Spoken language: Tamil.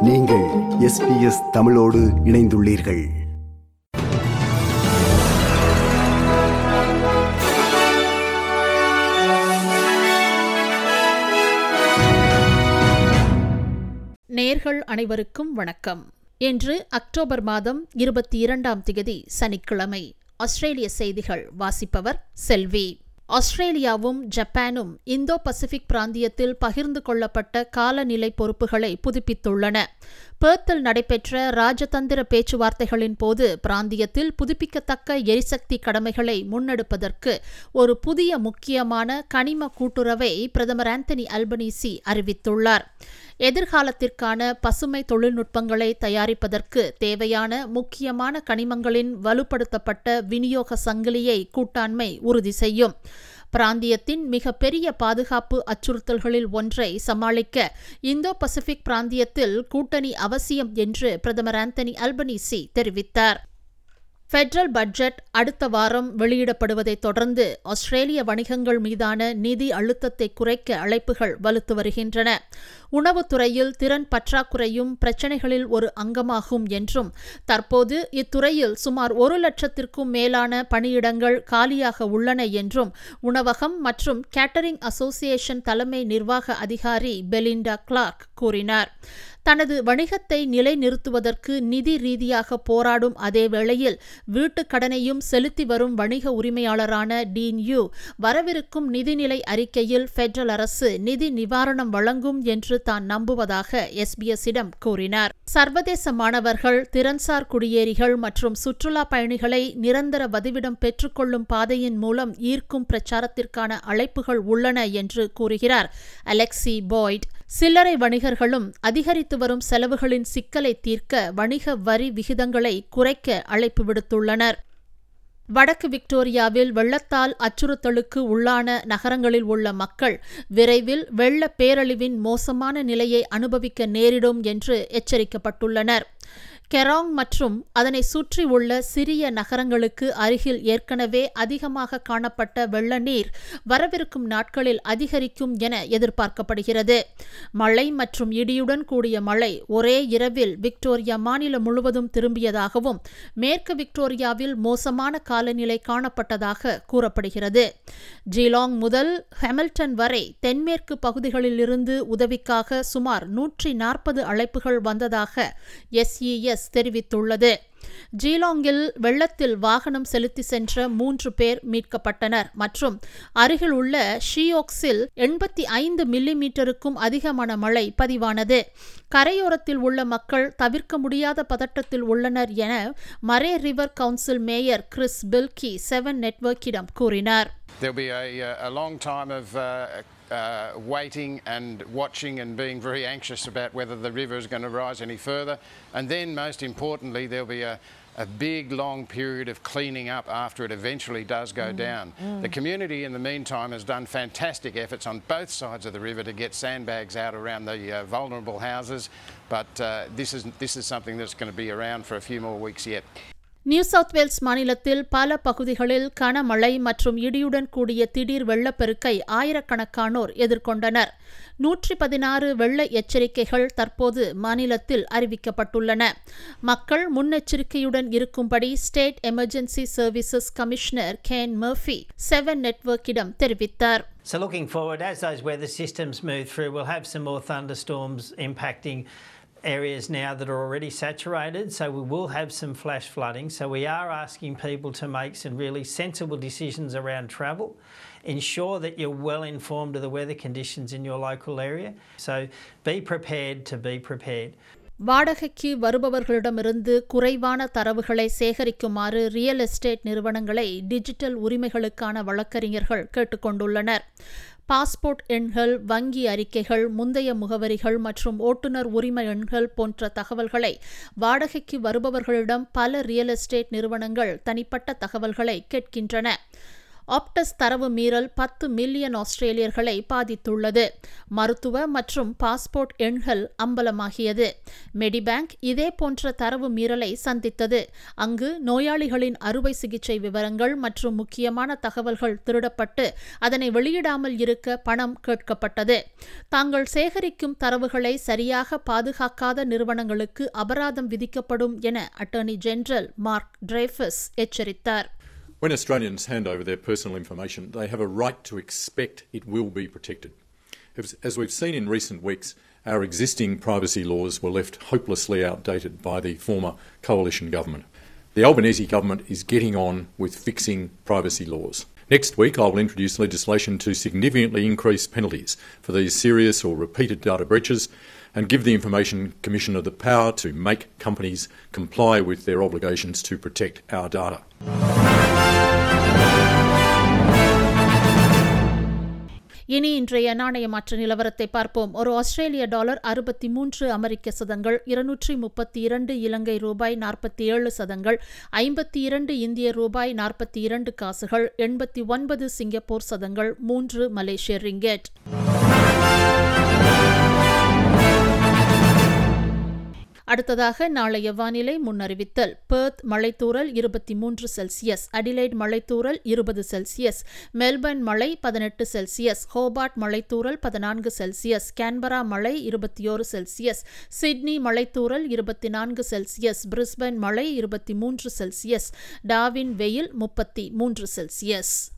நீங்கள் எஸ் பி எஸ் தமிழோடு இணைந்துள்ளீர்கள். நேர்கள் அனைவருக்கும் வணக்கம். இன்று அக்டோபர் மாதம் இருபத்தி இரண்டாம் திகதி சனிக்கிழமை. ஆஸ்திரேலிய செய்திகள் வாசிப்பவர் செல்வி. ஆஸ்திரேலியாவும் ஜப்பானும் இந்தோ பசிபிக் பிராந்தியத்தில் பகிர்ந்து கொள்ளப்பட்ட காலநிலை பொறுப்புகளை புதுப்பித்துள்ளன. பேர்த்தில் நடைபெற்ற ராஜதந்திர பேச்சுவார்த்தைகளின் போது பிராந்தியத்தில் புதுப்பிக்கத்தக்க எரிசக்தி கடமைகளை முன்னெடுப்பதற்கு ஒரு புதிய முக்கியமான கனிம கூட்டுறவை பிரதமர் ஆந்தனி அல்பனீசி அறிவித்துள்ளார். எதிர்காலத்திற்கான பசுமை தொழில்நுட்பங்களை தயாரிப்பதற்கு தேவையான முக்கியமான கனிமங்களின் வலுப்படுத்தப்பட்ட விநியோக சங்கிலியை கூட்டாண்மை உறுதி செய்யும். பிராந்தியத்தின் மிக பெரிய பாதுகாப்பு அச்சுறுத்தல்களில் ஒன்றை சமாளிக்க இந்தோ பசிபிக் பிராந்தியத்தில் கூட்டணி அவசியம் என்று பிரதமர் ஆந்தனி அல்பனீசி தெரிவித்தார். ஃபெடரல் பட்ஜெட் அடுத்த வாரம் வெளியிடப்படுவதைத் தொடர்ந்து ஆஸ்திரேலிய வணிகங்கள் மீதான நிதி அழுத்தத்தை குறைக்க அழைப்புகள் வலுத்து வருகின்றன. உணவுத்துறையில் திறன் பற்றாக்குறையும் பிரச்சினைகளில் ஒரு அங்கமாகும் என்றும் தற்போது இத்துறையில் சுமார் ஒரு லட்சத்திற்கும் மேலான பணியிடங்கள் காலியாக உள்ளன என்றும் உணவகம் மற்றும் கேட்டரிங் அசோசியேஷன் தலைமை நிர்வாக அதிகாரி பெலிண்டா கிளார்க் கூறினார். தனது வணிகத்தை நிலைநிறுத்துவதற்கு நிதி ரீதியாக போராடும் அதே வேளையில் வீட்டுக் கடனையும் செலுத்தி வரும் வணிக உரிமையாளரான டீன் யூ வரவிருக்கும் நிதிநிலை அறிக்கையில் பெடரல் அரசு நிதி நிவாரணம் வழங்கும் என்று தான் நம்புவதாக எஸ்பிஎஸ்ஸிடம் கூறினார். சர்வதேச மாணவர்கள் திறன்சார் குடியேறிகள் மற்றும் சுற்றுலா பயணிகளை நிரந்தர வதிவிடம் பெற்றுக்கொள்ளும் பாதையின் மூலம் ஈர்க்கும் பிரச்சாரத்திற்கான அழைப்புகள் உள்ளன என்று கூறுகிறார் அலெக்சி பாய்ட். சில்லறை வணிகர்களும் அதிகரித்து வரும் செலவுகளின் சிக்கலை தீர்க்க வணிக வரி விகிதங்களை குறைக்க அழைப்பு விடுத்துள்ளனர். வடக்கு விக்டோரியாவில் வெள்ளத்தால் அச்சுறுத்தலுக்கு உள்ளான நகரங்களில் உள்ள மக்கள் விரைவில் வெள்ள பேரழிவின் மோசமான நிலையை அனுபவிக்க நேரிடும் என்று எச்சரிக்கப்பட்டுள்ளனர். கெராங் மற்றும் அதனை சுற்றி உள்ள சிறிய நகரங்களுக்கு அருகில் ஏற்கனவே அதிகமாக காணப்பட்ட வெள்ள நீர் வரவிருக்கும் நாட்களில் அதிகரிக்கும் என எதிர்பார்க்கப்படுகிறது. மழை மற்றும் இடியுடன் கூடிய மழை ஒரே இரவில் விக்டோரியா மாநிலம் முழுவதும் திரும்பியதாகவும் மேற்கு விக்டோரியாவில் மோசமான காலநிலை காணப்பட்டதாக கூறப்படுகிறது. ஜிலாங் முதல் ஹெமில்டன் வரை தென்மேற்கு பகுதிகளிலிருந்து உதவிக்காக சுமார் நூற்றி நாற்பது அழைப்புகள் வந்ததாக எஸ்இஎஸ் எஸ் தெரிவித்துள்ளது. ஜீலாங்கில் வெள்ளத்தில் வாகனம் செலுத்தி சென்ற மூன்று பேர் மீட்கப்பட்டனர். மற்றும் அருகில் உள்ள ஷியோக்ஸில் எண்பத்தி ஐந்து மில்லிமீட்டருக்கும் அதிகமான மழை பதிவானது. கரையோரத்தில் உள்ள மக்கள் தவிர்க்க முடியாத பதட்டத்தில் உள்ளனர் என Murray River Council mayor Chris Bilkey Seven நெட்வொர்க்கிடம் கூறினார். There'll be a, a long time of uh, uh, waiting and watching and being very anxious about whether the river is going to rise any further. And then, most importantly, there'll be a, a big, long period of cleaning up after it eventually does go down. The community, in the meantime, has done fantastic efforts on both sides of the river to get sandbags out around the uh, vulnerable houses. But uh, this, is, this is something that's going to be around for a few more weeks yet. New South Wales மாநிலத்தில் பல பகுதிகளில் கனமழை மற்றும் இடியுடன் கூடிய திடீர் வெள்ளப்பெருக்கை ஆயிரக்கணக்கானோர் எதிர்கொண்டனர். நூற்றி பதினாறு வெள்ள எச்சரிக்கைகள் தற்போது மாநிலத்தில் அறிவிக்கப்பட்டுள்ளன. மக்கள் முன்னெச்சரிக்கையுடன் இருக்கும்படி State Emergency Services Commissioner Ken Murphy Seven நெட்வொர்க்கிடம் தெரிவித்தார். So, looking forward, as those weather systems move through, we'll have some more thunderstorms impacting areas now that are already saturated. So, we will have some flash flooding. So, we are asking people to make some really sensible decisions around travel. Ensure that you're well informed of the weather conditions in your local area. So, be prepared to be prepared. வாடகைக்கு வருபவர்களிடமிருந்து குறைவான தரவுகளை சேகரிக்குமாறு ரியல் எஸ்டேட் நிறுவனங்களை டிஜிட்டல் உரிமைகளுக்கான வழக்கறிஞர்கள் கேட்டுக்கொண்டுள்ளனர் பாஸ்போர்ட் எண்கள் வங்கி அறிக்கைகள் முந்தைய முகவரிகள் மற்றும் ஓட்டுநர் உரிமை எண்கள் போன்ற தகவல்களை வாடகைக்கு வருபவர்களிடம் பல ரியல் எஸ்டேட் நிறுவனங்கள் தனிப்பட்ட தகவல்களை கேட்கின்றன. ஆப்டஸ் தரவு மீறல் பத்து மில்லியன் ஆஸ்திரேலியர்களை பாதித்துள்ளது. மருத்துவ மற்றும் பாஸ்போர்ட் எண்கள் அம்பலமாகியது. மெடிபேங்க் இதே போன்ற தரவு மீறலை சந்தித்தது. அங்கு நோயாளிகளின் அறுவை சிகிச்சை விவரங்கள் மற்றும் முக்கியமான தகவல்கள் திருடப்பட்டு அதனை வெளியிடாமல் இருக்க பணம் கேட்கப்பட்டது. தாங்கள் சேகரிக்கும் தரவுகளை சரியாக பாதுகாக்காத நிறுவனங்களுக்கு அபராதம் விதிக்கப்படும் என அட்டர்னி ஜெனரல் மார்க் டிரேஃபஸ் எச்சரித்தார். When Australians hand over their personal information, they have a right to expect it will be protected. As we've seen in recent weeks, our existing privacy laws were left hopelessly outdated by the former coalition government. The Albanese government is getting on with fixing privacy laws. Next week, I will introduce legislation to significantly increase penalties for these serious or repeated data breaches and give the Information Commissioner the power to make companies comply with their obligations to protect our data. இனி இன்றைய நாணய மாற்ற நிலவரத்தை பார்ப்போம். ஒரு ஆஸ்திரேலிய டாலர் அறுபத்தி மூன்று அமெரிக்க சதங்கள் இருநூற்றி முப்பத்தி இரண்டு இலங்கை ரூபாய் நாற்பத்தி ஏழு சதங்கள் ஐம்பத்தி இரண்டு இந்திய ரூபாய் நாற்பத்தி இரண்டு காசுகள் எண்பத்தி ஒன்பது சிங்கப்பூர் சதங்கள் மூன்று மலேசிய ரிங்கெட். அடுத்ததாக நாளைய வானிலை முன்னறிவித்தல். பெர்த் மலைத்தூரல் இருபத்தி மூன்று செல்சியஸ். அடிலைட் மலைத்தூரல் இருபது செல்சியஸ். மெல்பர்ன் மழை பதினெட்டு செல்சியஸ். ஹோபார்ட் மலைத்தூரல் பதினான்கு செல்சியஸ். கேன்பரா மழை இருபத்தி ஓரு செல்சியஸ். சிட்னி மலைத்தூரல் இருபத்தி நான்கு செல்சியஸ். பிரிஸ்பன் மழை இருபத்தி மூன்று செல்சியஸ். டாவின் வெயில் முப்பத்தி மூன்று செல்சியஸ்.